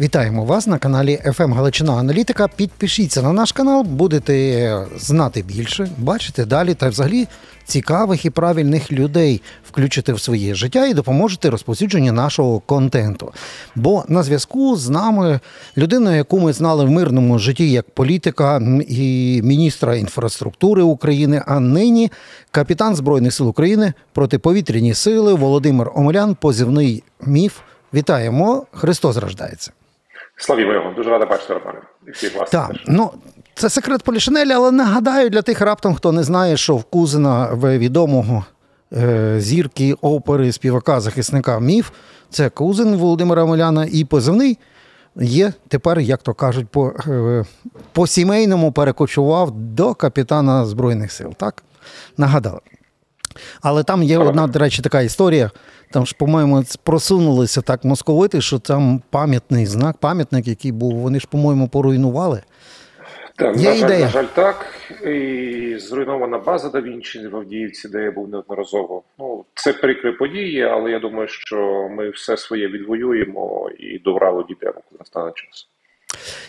Вітаємо вас на каналі FM Галичина Аналітика. Підпишіться на наш канал, будете знати більше, бачити далі та взагалі цікавих і правильних людей включити в своє життя і допоможете розповсюдженню нашого контенту. Бо на зв'язку з нами людина, яку ми знали в мирному житті як політика і міністра інфраструктури України, а нині капітан Збройних сил України протиповітряні сили Володимир Омелян, позивний міф. Вітаємо, Христос рождається. Славімо його, дуже рада бачити, Романе. Так, ну це секрет Полішинеля, але нагадаю для тих раптом, хто не знає, що в Кузина в відомого е, зірки опери співака захисника міф. Це Кузин Володимира Моляна і позивний є тепер, як то кажуть, по, е, по сімейному перекочував до капітана Збройних сил. Так? Нагадали. Але там є одна, до речі, така історія. Там ж, по-моєму, просунулися так московити, що там пам'ятний знак, пам'ятник, який був, вони ж, по-моєму, поруйнували. Так, Є на, жаль, ідея. на жаль, так. І зруйнована база да Вінчі в Авдіївці, де я був неодноразово. Ну, це прикрі події, але я думаю, що ми все своє відвоюємо і до Вралу дійдемо, коли настане час.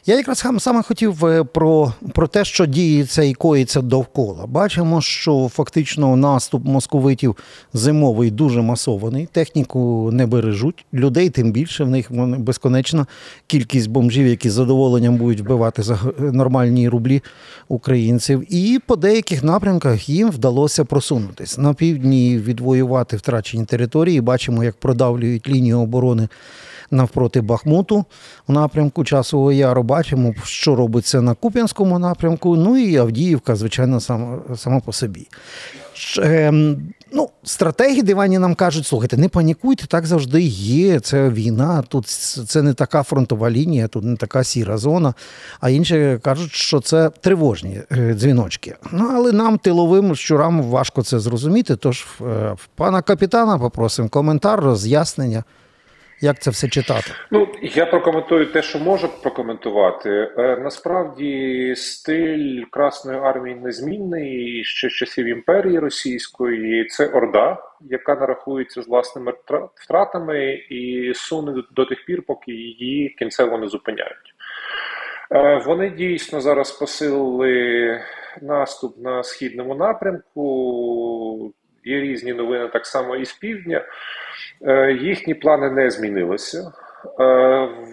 Я якраз саме хотів е, про, про те, що діється і коїться довкола. Бачимо, що фактично наступ московитів зимовий дуже масований. Техніку не бережуть, людей тим більше. В них безконечна кількість бомжів, які з задоволенням будуть вбивати за нормальні рублі українців. І по деяких напрямках їм вдалося просунутись. На півдні відвоювати втрачені території. Бачимо, як продавлюють лінію оборони навпроти Бахмуту в напрямку Часового Яру. Бачимо, що робиться на Куп'янському напрямку. Ну і Авдіївка, звичайно, сама, сама по собі. Ем, ну, стратегії дивані нам кажуть: слухайте, не панікуйте, так завжди є. Це війна. Тут це не така фронтова лінія, тут не така сіра зона. А інші кажуть, що це тривожні е, дзвіночки. Ну, але нам, тиловим щурам, важко це зрозуміти. Тож е, пана капітана попросимо коментар, роз'яснення. Як це все читати? Ну, я прокоментую те, що можу прокоментувати. Е, насправді стиль Красної армії незмінний ще з часів імперії російської. Це орда, яка нарахується з власними втратами і суне до- тих пір, поки її кінцево не зупиняють. Е, Вони дійсно зараз посилили наступ на східному напрямку. Є різні новини так само і з півдня. Е, Їхні плани не змінилися. Е,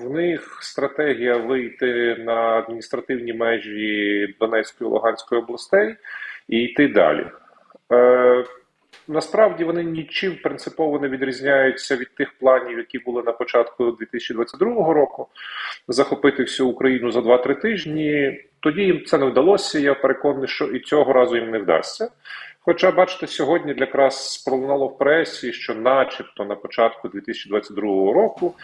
В них стратегія вийти на адміністративні межі Донецької і Луганської областей і йти далі. Е, Насправді вони нічим принципово не відрізняються від тих планів, які були на початку 2022 року. Захопити всю Україну за 2-3 тижні. Тоді їм це не вдалося. Я переконаний, що і цього разу їм не вдасться. Хоча, бачите, сьогодні якраз пролунало в пресі, що, начебто, на початку 2022 року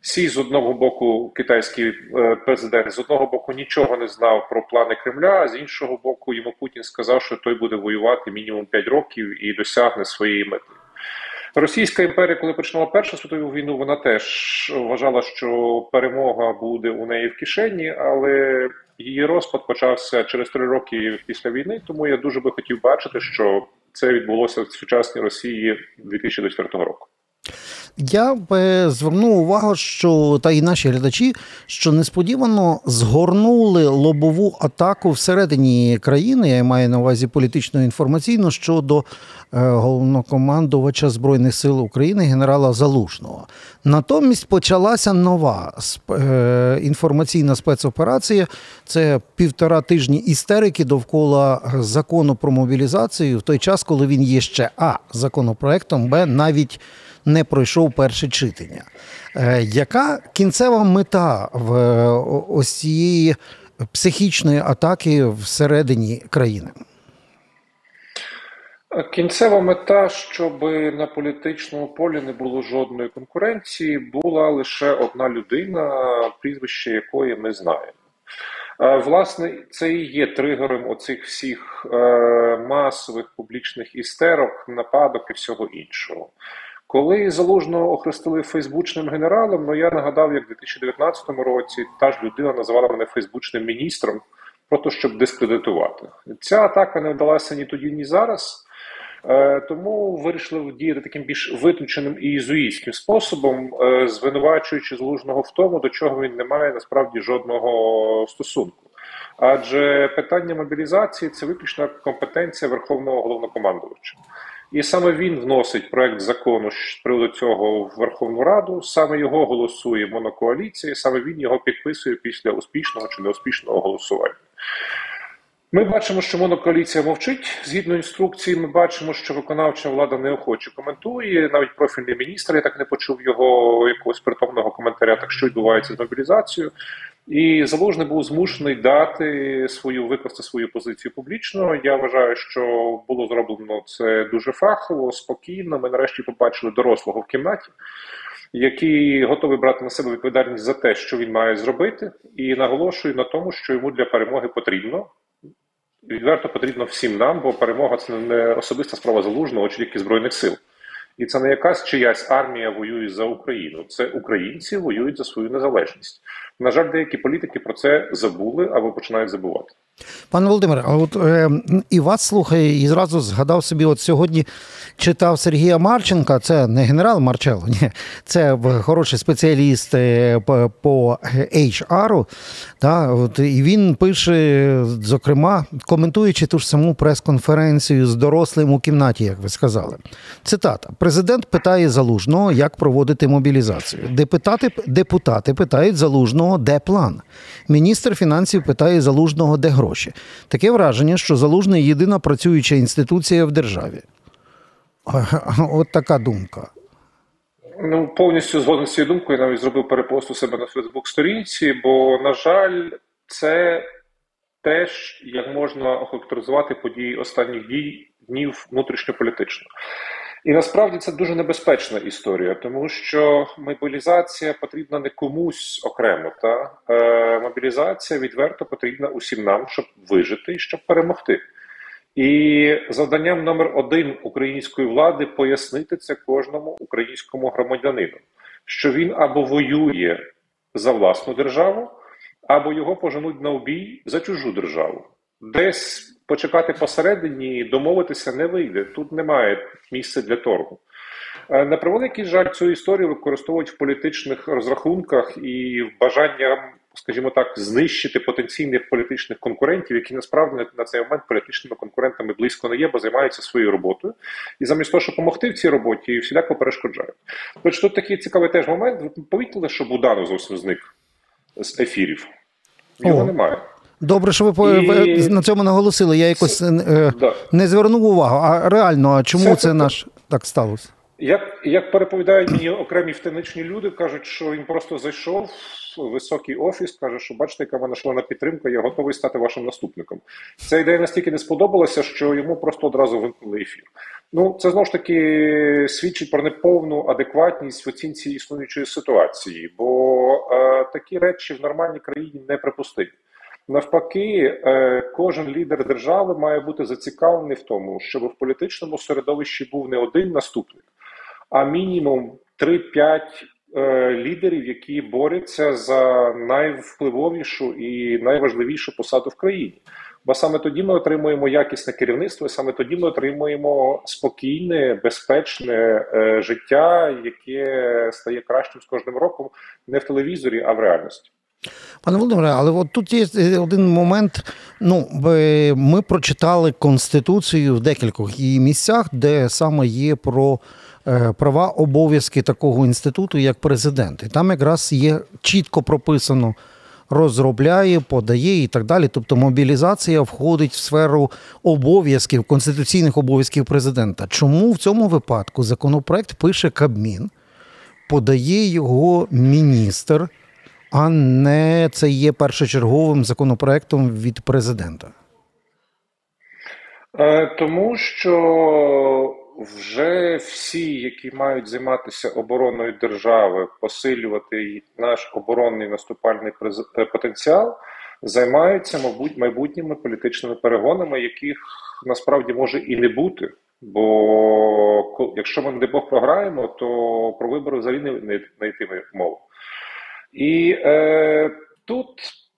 Сі з одного боку, китайський е, президент з одного боку нічого не знав про плани Кремля, а з іншого боку, йому Путін сказав, що той буде воювати мінімум 5 років і досягне своєї мети. Російська імперія, коли починала Першу світову війну, вона теж вважала, що перемога буде у неї в кишені, але її розпад почався через три роки після війни. Тому я дуже би хотів бачити, що це відбулося в сучасній Росії 2024 року. Я б звернув увагу, що та і наші глядачі, що несподівано згорнули лобову атаку всередині країни. Я маю на увазі політично інформаційну щодо е, головнокомандувача збройних сил України генерала Залужного. Натомість почалася нова е, інформаційна спецоперація. Це півтора тижні істерики довкола закону про мобілізацію в той час, коли він є ще а законопроектом, б навіть не пройшов перше читання. Е, Яка кінцева мета в е, ось цієї психічної атаки всередині країни? Кінцева мета, щоб на політичному полі не було жодної конкуренції, була лише одна людина, прізвище якої ми знаємо. Е, Власне, це і є тригером оцих всіх е, масових публічних істерок, нападок і всього іншого. Коли залужного охрестили фейсбучним генералом, ну я нагадав, як в 2019 році та ж людина називала мене фейсбучним міністром, просто щоб дискредитувати. Ця атака не вдалася ні тоді, ні зараз. Е, тому вирішили діяти таким більш виключеним і ізуїтським способом, е, звинувачуючи залужного в тому, до чого він не має насправді жодного стосунку. Адже питання мобілізації це виключна компетенція Верховного головнокомандувача. І саме він вносить проект закону з приводу цього в Верховну Раду. Саме його голосує монокоаліція, саме він його підписує після успішного чи неуспішного голосування. Ми бачимо, що монокоаліція мовчить згідно інструкції. Ми бачимо, що виконавча влада неохоче коментує. Навіть профільний міністр я так не почув його якогось притомного коментаря, так що відбувається з мобілізацією. І залужний був змушений дати свою викласти свою позицію публічно. Я вважаю, що було зроблено це дуже фахово, спокійно. Ми нарешті побачили дорослого в кімнаті, який готовий брати на себе відповідальність за те, що він має зробити, і наголошую на тому, що йому для перемоги потрібно. Відверто потрібно всім нам, бо перемога це не особиста справа залужного чи тільки збройних сил. І це не якась чиясь армія воює за Україну. Це українці воюють за свою незалежність. На жаль, деякі політики про це забули або починають забувати. Пане Володимире, а от е, і вас слухає, і зразу згадав собі, от сьогодні читав Сергія Марченка, це не генерал Марчело, ні, це хороший спеціаліст е, по, HR. Та, от, І він пише, зокрема, коментуючи ту ж саму прес-конференцію з дорослим у кімнаті, як ви сказали. Цитата: Президент питає залужного, як проводити мобілізацію. Депутати, депутати питають залужного, де план. Міністр фінансів питає залужного, де гроші. Таке враження, що залужний єдина працююча інституція в державі. От така думка. Ну, повністю згоден з цією думкою. Навіть зробив перепост у себе на Фейсбук-сторінці, бо, на жаль, це теж як можна охарактеризувати події останніх дій днів внутрішньополітично. І насправді це дуже небезпечна історія, тому що мобілізація потрібна не комусь окремо. Та е, мобілізація відверто потрібна усім нам, щоб вижити і щоб перемогти. І завданням номер один української влади пояснити це кожному українському громадянину, що він або воює за власну державу, або його поженуть на обій за чужу державу. Десь почекати посередині, домовитися не вийде. Тут немає місця для торгу. Е, на превеликий жаль, цю історію використовують в політичних розрахунках і в бажанням, скажімо так, знищити потенційних політичних конкурентів, які насправді на цей момент політичними конкурентами близько не є, бо займаються своєю роботою. І замість того, щоб допомогти в цій роботі, всіляко перешкоджають. Тож тут такий цікавий теж момент. Ви помітили, що Буданов зовсім зник з ефірів. Його О. немає. Добре, що ви і... на цьому наголосили. Я якось е, да. не звернув увагу. А реально, а чому це, це наш так сталося? Як як переповідають мені окремі втеничні люди, кажуть, що він просто зайшов в високий офіс, каже, що бачите, яка мене шлена підтримка, я готовий стати вашим наступником. Ця ідея настільки не сподобалася, що йому просто одразу вимкнули ефір. Ну це знову ж таки свідчить про неповну адекватність в оцінці існуючої ситуації, бо е, такі речі в нормальній країні не припустимі. Навпаки, е, кожен лідер держави має бути зацікавлений в тому, щоб в політичному середовищі був не один наступник, а мінімум 3-5 е, лідерів, які борються за найвпливовішу і найважливішу посаду в країні. Бо саме тоді ми отримуємо якісне керівництво, і саме тоді ми отримуємо спокійне, безпечне е, життя, яке стає кращим з кожним роком, не в телевізорі, а в реальності. Пане Володимире, але от тут є е, один момент. Ну, ми прочитали Конституцію в декількох її місцях, де саме є про е, права обов'язки такого інституту, як президент. І там якраз є чітко прописано. Розробляє, подає і так далі. Тобто мобілізація входить в сферу обов'язків, конституційних обов'язків президента. Чому в цьому випадку законопроект пише Кабмін, подає його міністр? А не це є першочерговим законопроектом від президента? Е, тому що вже всі, які мають займатися обороною держави, посилювати наш оборонний наступальний е, потенціал, займаються, мабуть, майбутніми політичними перегонами, яких насправді може і не бути. Бо якщо ми не Бог програємо, то про вибори взагалі не, не, не йтиме мова. І е, тут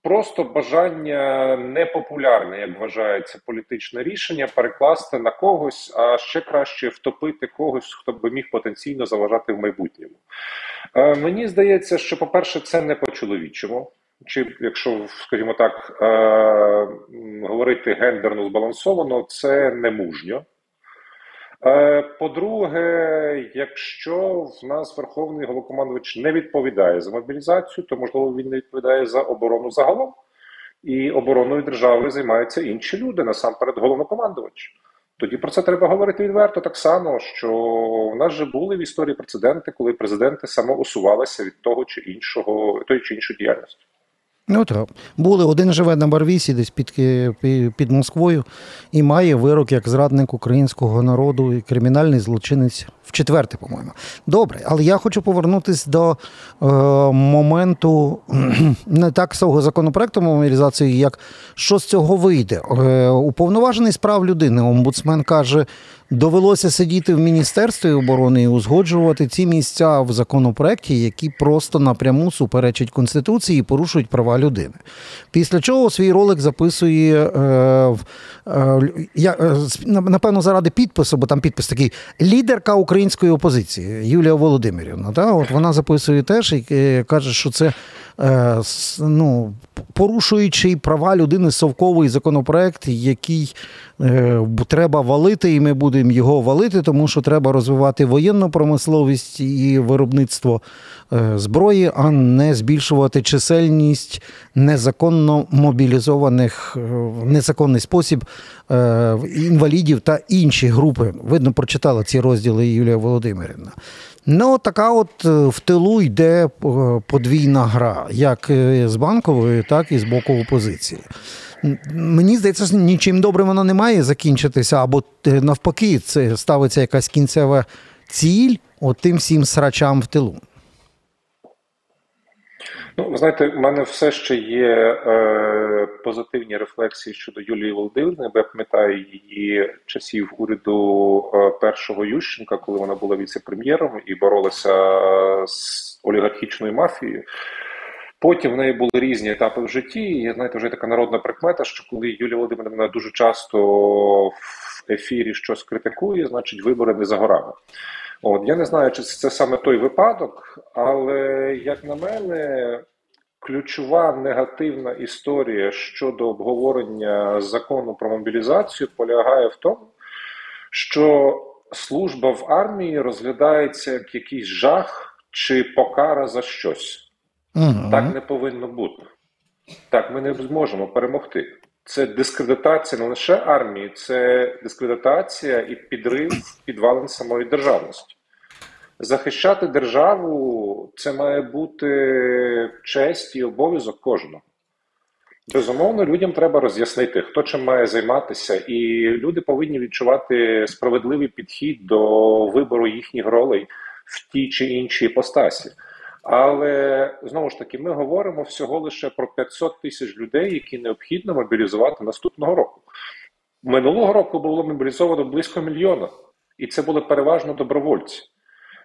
просто бажання непопулярне, як вважається, політичне рішення перекласти на когось, а ще краще втопити когось, хто би міг потенційно заважати в майбутньому. Е, мені здається, що, по-перше, це не по-чоловічому. Чи якщо, скажімо так, е, говорити гендерно збалансовано, це не мужньо. Е, по-друге, якщо в нас Верховний Головкомандувач не відповідає за мобілізацію, то можливо він не відповідає за оборону загалом, і обороною держави займаються інші люди, насамперед головнокомандувач. Тоді про це треба говорити відверто так само, що в нас вже були в історії прецеденти, коли президенти самоусувалися від того чи іншого, тої чи іншої діяльності. Ну так. Були один живе на Барвісі, десь під під Москвою, і має вирок як зрадник українського народу і кримінальний злочинець в четверте, по-моєму. Добре, але я хочу повернутися до е, моменту не так свого законопроекту мобілізації, як що з цього вийде. Е, Уповноважений справ людини, омбудсмен каже, довелося сидіти в Міністерстві оборони і узгоджувати ці місця в законопроекті, які просто напряму суперечать Конституції і порушують права людини. Після чого свій ролик записує е, е, я, е, напевно, заради підпису, бо там підпис такий лідерка української опозиції Юлія Володимирівна. Та? От Вона записує теж і е, каже, що це ну, порушуючий права людини совковий законопроект, який е, треба валити, і ми будемо його валити, тому що треба розвивати воєнну промисловість і виробництво е, зброї, а не збільшувати чисельність незаконно мобілізованих е, в незаконний спосіб е, інвалідів та інші групи. Видно, прочитала ці розділи Юлія Володимирівна. Ну, така от е, в тилу йде е, подвійна гра, як з банкової, так і з боку опозиції. Мені здається, нічим добрим вона не має закінчитися, або е, навпаки, це ставиться якась кінцева ціль от тим всім срачам в тилу. Ну, знаєте, в мене все ще є е, позитивні рефлексії щодо Юлії Володимирівни, бо я пам'ятаю її часів уряду е, першого Ющенка, коли вона була віце-прем'єром і боролася з олігархічною мафією. Потім в неї були різні етапи в житті. І знаєте, вже така народна прикмета, що коли Юлія Володимирівна дуже часто в ефірі щось критикує, значить вибори не за горами. От я не знаю, чи це саме той випадок, але як на мене, ключова негативна історія щодо обговорення закону про мобілізацію полягає в тому, що служба в армії розглядається як якийсь жах чи покара за щось. Угу. Так не повинно бути. Так ми не зможемо перемогти. Це дискредитація не лише армії, це дискредитація і підрив підвалин самої державності. Захищати державу це має бути честь і обов'язок кожного. Безумовно, людям треба роз'яснити, хто чим має займатися, і люди повинні відчувати справедливий підхід до вибору їхніх ролей в тій чи іншій постасі. Але знову ж таки, ми говоримо всього лише про 500 тисяч людей, які необхідно мобілізувати наступного року. Минулого року було мобілізовано близько мільйона, і це були переважно добровольці.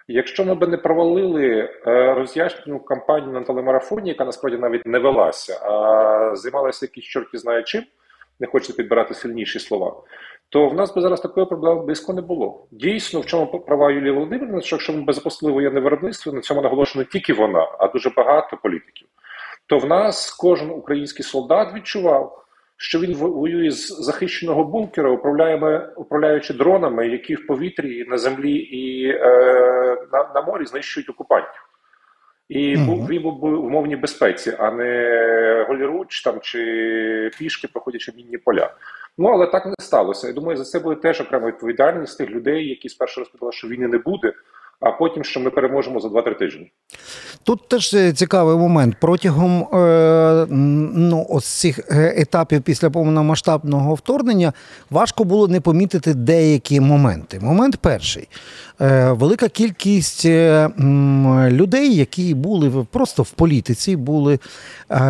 Якщо ми би не провалили е, роз'яснювальну кампанію на телемарафоні, яка насправді навіть не велася, а займалася якісь чорті знає чим, не хочеться підбирати сильніші слова, то в нас би зараз такої проблеми близько не було. Дійсно, в чому права Юлії Володимирівни, що якщо ми би запустили воєнне виробництво, на цьому наголошено не тільки вона, а дуже багато політиків. То в нас кожен український солдат відчував що він воює з захищеного бункера, управляючи дронами, які в повітрі на землі і е, на, на морі знищують окупантів. І -hmm. він був би в мовній безпеці, а не голіруч там чи пішки, проходячи мінні поля. Ну але так не сталося. Я думаю, за це буде теж окрема відповідальність тих людей, які спершу розповідали, що війни не буде а потім що ми переможемо за 2-3 тижні. Тут теж е, цікавий момент. Протягом е, ну, ось цих е, етапів після повномасштабного вторгнення важко було не помітити деякі моменти. Момент перший. Велика кількість людей, які були просто в політиці, були,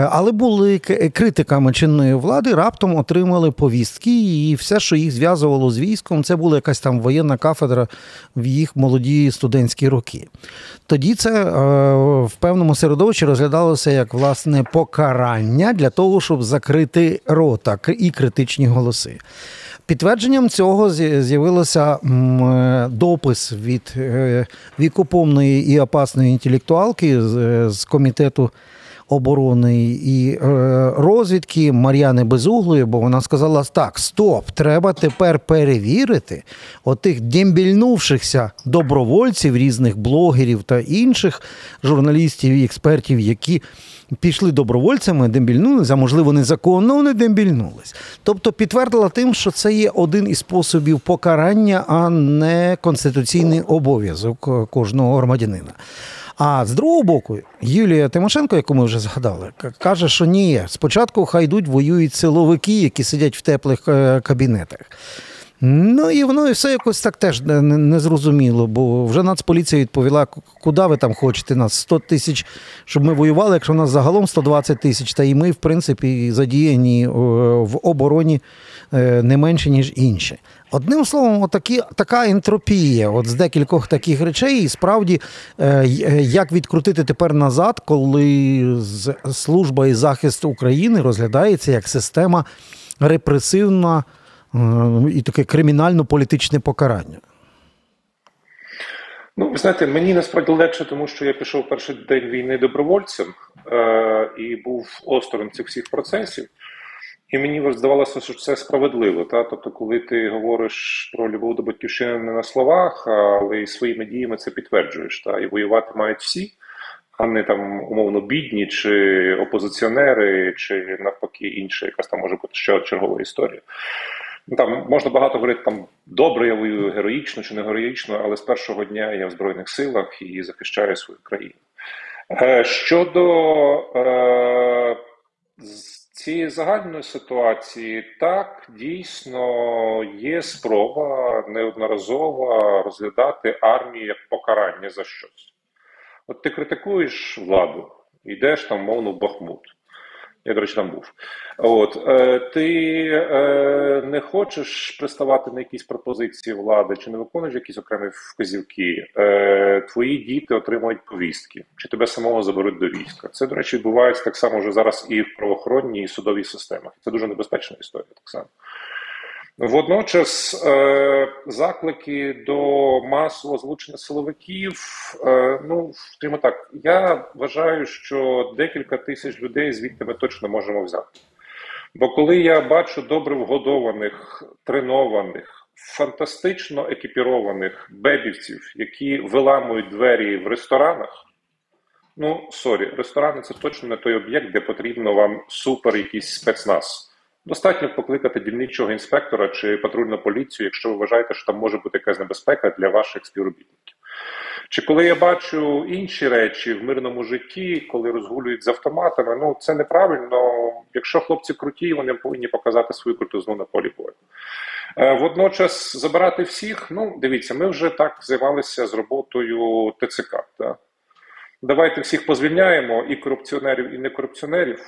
але були критиками чинної влади, раптом отримали повістки, і все, що їх зв'язувало з військом, це була якась там воєнна кафедра в їх молодій студентській сталінські роки. Тоді це е, в певному середовищі розглядалося як власне покарання для того, щоб закрити рота і критичні голоси. Підтвердженням цього з'явився е, допис від вікоповної і опасної інтелектуалки з комітету оборони і розвідки Мар'яни Безуглої, бо вона сказала: так, стоп, треба тепер перевірити отих дембільнувшихся добровольців, різних блогерів та інших журналістів і експертів, які пішли добровольцями, дембільнулися, а можливо, незаконно вони дембільнулись. Тобто підтвердила тим, що це є один із способів покарання, а не конституційний обов'язок кожного громадянина. А з другого боку, Юлія Тимошенко, яку ми вже згадали, каже, що ні, спочатку хай йдуть воюють силовики, які сидять в теплих е, кабінетах. Ну і воно і все якось так теж незрозуміло, бо вже Нацполіція відповіла, куди ви там хочете нас 100 тисяч, щоб ми воювали, якщо у нас загалом 120 тисяч, та і ми, в принципі, задіяні в обороні е, не менше, ніж інші. Одним словом, отакі, така ентропія от з декількох таких речей, і справді, е, е, як відкрутити тепер назад, коли служба і захист України розглядається як система репресивна і таке кримінально-політичне покарання? Ну, ви знаєте, мені насправді легше, тому що я пішов перший день війни добровольцем е- і був осторонь цих всіх процесів. І мені здавалося, що це справедливо. Та? Тобто, коли ти говориш про любов до батьківщини не на словах, але й своїми діями це підтверджуєш. Та? І воювати мають всі, а не там умовно бідні, чи опозиціонери, чи навпаки інша, якась там може бути ще чергова історія. Ну, там можна багато говорити там добре, я воюю героїчно чи не героїчно, але з першого дня я в Збройних силах і захищаю свою країну. Е, щодо е, цієї загальної ситуації, так дійсно є спроба неодноразово розглядати армію як покарання за щось. От ти критикуєш владу, йдеш там, мовно, в Бахмут. Я, до речі, там був. От е, ти е, не хочеш приставати на якісь пропозиції влади, чи не виконуєш якісь окремі вказівки? Е, Твої діти отримують повістки, чи тебе самого заберуть до війська? Це, до речі, відбувається так само вже зараз і в правоохоронній і судовій системах. Це дуже небезпечна історія, так само. Водночас е, заклики до масового злучення силовиків. Е, ну скажімо так, я вважаю, що декілька тисяч людей звідти ми точно можемо взяти. Бо коли я бачу добре вгодованих, тренованих, фантастично екіпірованих бебівців, які виламують двері в ресторанах. Ну sorry, ресторани це точно не той об'єкт, де потрібно вам супер якийсь спецназ. Достатньо покликати дільничого інспектора чи патрульну поліцію, якщо ви вважаєте, що там може бути якась небезпека для ваших співробітників. Чи коли я бачу інші речі в мирному житті, коли розгулюють з автоматами, ну це неправильно. Якщо хлопці круті, вони повинні показати свою крутизну на полі бою. Е, водночас забирати всіх, ну дивіться, ми вже так займалися з роботою ТЦК. Так? Давайте всіх позвільняємо і корупціонерів, і некорупціонерів.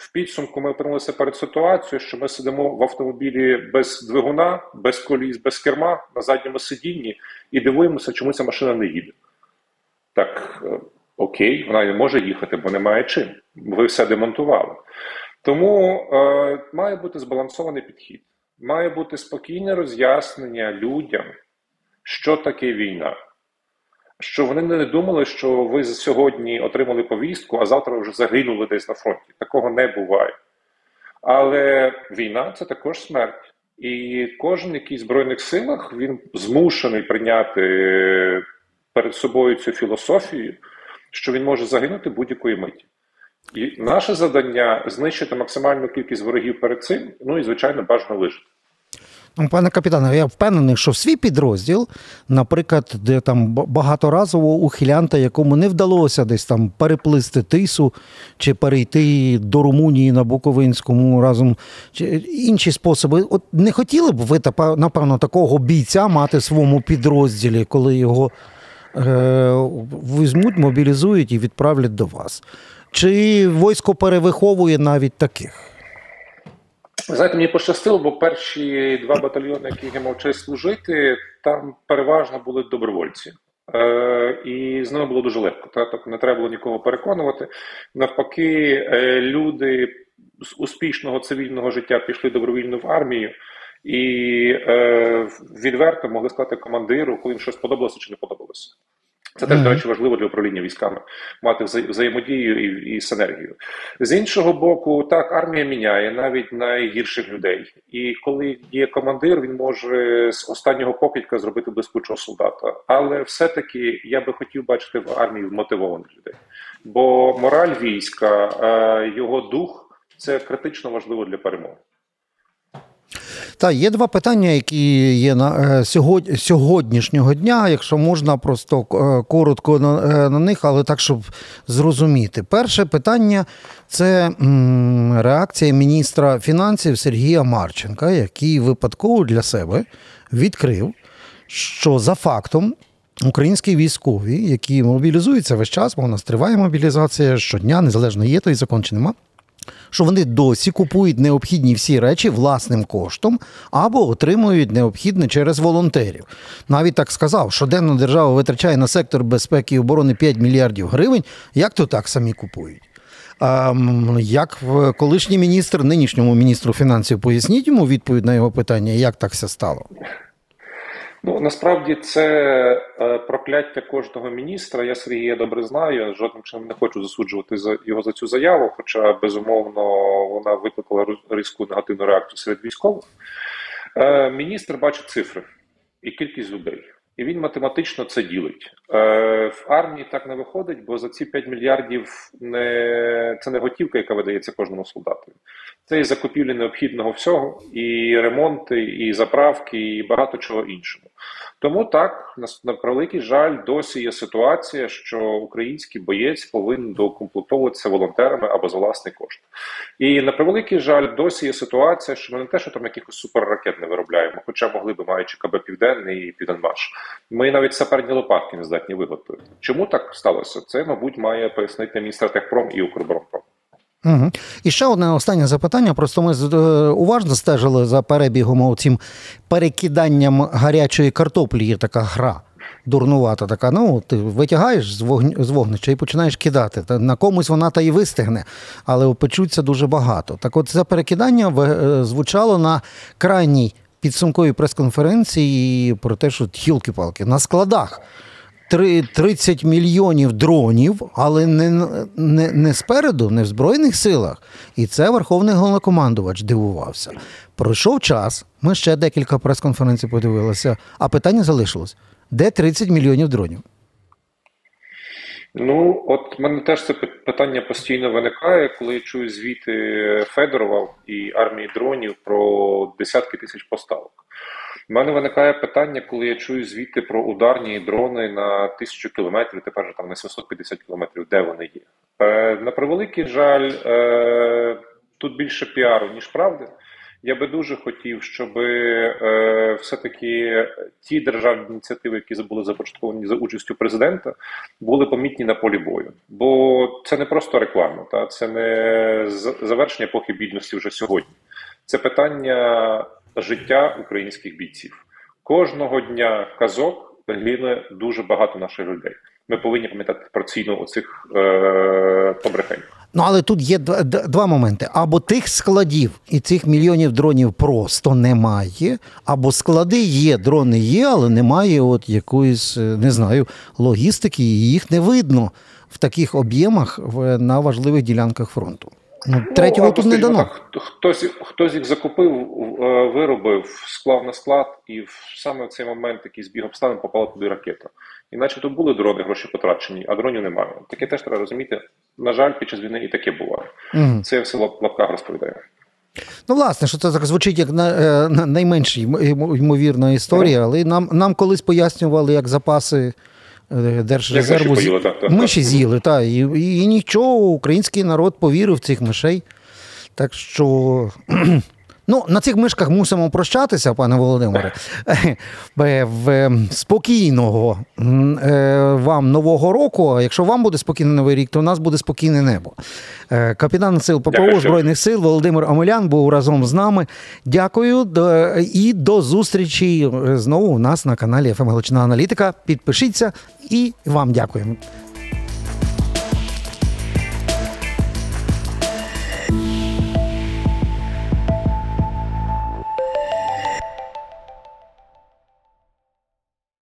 В підсумку ми опинилися перед ситуацією, що ми сидимо в автомобілі без двигуна, без коліс, без керма на задньому сидінні і дивуємося, чому ця машина не їде. Так, е, окей, вона не може їхати, бо немає чим. Ви все демонтували. Тому е, має бути збалансований підхід, має бути спокійне роз'яснення людям, що таке війна що вони не думали, що ви сьогодні отримали повістку, а завтра вже загинули десь на фронті. Такого не буває. Але війна це також смерть. І кожен, який в Збройних силах, він змушений прийняти перед собою цю філософію, що він може загинути будь-якої миті. І наше завдання знищити максимальну кількість ворогів перед цим, ну і звичайно бажано вижити. Ну, пане капітане, я впевнений, що в свій підрозділ, наприклад, де там багаторазово ухилянта, якому не вдалося десь там переплисти тису чи перейти до Румунії на Буковинському разом, чи інші способи. От не хотіли б ви, напевно, такого бійця мати в своєму підрозділі, коли його е, візьмуть, мобілізують і відправлять до вас? Чи військо перевиховує навіть таких? Знаєте, мені пощастило, бо перші два батальйони, які я мав честь служити, там переважно були добровольці. Е, і з ними було дуже легко. Тобто не треба було нікого переконувати. Навпаки, е, люди з успішного цивільного життя пішли добровільно в армію. І е, відверто могли сказати командиру, коли їм щось подобалося чи не подобалося. Це теж, до речі, важливо для управління військами мати взаємодію і, і синергію. З іншого боку, так армія міняє навіть найгірших людей. І коли є командир, він може з останнього покидька зробити блискучого солдата. Але все-таки я би хотів бачити в армії вмотивованих людей, бо мораль війська, е, його дух це критично важливо для перемоги. Та є два питання, які є на е, сьогодні, сьогоднішнього дня, якщо можна просто е, коротко на, е, на них, але так, щоб зрозуміти. Перше питання це реакція міністра фінансів Сергія Марченка, який випадково для себе відкрив, що за фактом. Українські військові, які мобілізуються весь час, бо у нас триває мобілізація щодня, незалежно є той закон чи нема що вони досі купують необхідні всі речі власним коштом або отримують необхідне через волонтерів. Навіть так сказав, що денно держава витрачає на сектор безпеки і оборони 5 мільярдів гривень. Як то так самі купують? А, Як колишній міністр, нинішньому міністру фінансів, поясніть йому відповідь на його питання, як так все стало? Ну насправді це е, прокляття кожного міністра. Я Сергія добре знаю. Жодним чином не хочу засуджувати за його за цю заяву. Хоча безумовно вона викликала різку негативну реакцію серед військових. Е, міністр бачить цифри і кількість людей. І він математично це ділить. Е, В армії так не виходить, бо за ці 5 мільярдів не це не готівка, яка видається кожному солдату. Це і закупівлі необхідного всього, і ремонти, і заправки, і багато чого іншого. Тому так на, превеликий жаль, досі є ситуація, що український боєць повинен докомплектовуватися волонтерами або за власний кошт. І на превеликий жаль, досі є ситуація, що ми не те, що там якихось суперракет не виробляємо, хоча могли би маючи КБ Південний і Південмаш. Ми навіть саперні лопатки не здатні виготовити. Чому так сталося? Це, мабуть, має пояснити міністр Техпром і Укрборонпром. Угу. І ще одне останнє запитання. Просто ми е, уважно стежили за перебігом цим перекиданням гарячої картоплі. Є така гра. Дурнувата така, ну ти витягаєш з вогн... з вогнища і починаєш кидати. На комусь вона та і вистигне, але опечуться дуже багато. Так, от це перекидання е, звучало на крайній підсумковій прес-конференції про те, що тілки-палки на складах 30 мільйонів дронів, але не, не, не спереду, не в Збройних силах. І це Верховний головнокомандувач дивувався. Пройшов час, ми ще декілька прес-конференцій подивилися, а питання залишилось: де 30 мільйонів дронів? Ну, от мене теж це питання постійно виникає, коли я чую звіти Федорова і армії дронів про десятки тисяч поставок. У мене виникає питання, коли я чую звіти про ударні дрони на тисячу кілометрів, тепер вже там на 750 кілометрів, де вони є. Е, На превеликий жаль, е, тут більше піару, ніж правди. Я би дуже хотів, щоб е, все-таки ті державні ініціативи, які були започатковані за участю президента, були помітні на полі бою. Бо це не просто реклама, та це не завершення епохи бідності вже сьогодні. Це питання життя українських бійців. Кожного дня казок гине дуже багато наших людей. Ми повинні пам'ятати про ціну оцих е, побрехень. Ну але тут є два, два моменти: або тих складів і цих мільйонів дронів просто немає, або склади є, дрони є, але немає от якоїсь е, не знаю логістики, і їх не видно в таких об'ємах на важливих ділянках фронту. Ну, Третього ну, тут не дано. Так, хтось хтось їх закупив, е, виробив, склав на склад, і в саме в цей момент якийсь біг обставин попала туди ракета. Іначе тут були дрони, гроші потрачені, а дронів немає. Таке теж треба розуміти. На жаль, під час війни і таке буває. Угу. Це я все в лапках розповідаю. Ну, власне, що це так звучить як е, на найменш ймовірна історія, але нам нам колись пояснювали, як запаси Держрезерву поїли, так, та, миші з'їли, та, і, і нічого, український народ повірив в цих мишей. Так що, Ну, на цих мишках мусимо прощатися, пане Володимире. Е, в- Спокійного е, вам нового року. Якщо вам буде спокійний новий рік, то у нас буде спокійне небо. Е, Капітан сил ППО Дякую. Збройних сил Володимир Омелян був разом з нами. Дякую і до зустрічі е, знову у нас на каналі ФМ Галичина Аналітика. Підпишіться і вам дякуємо.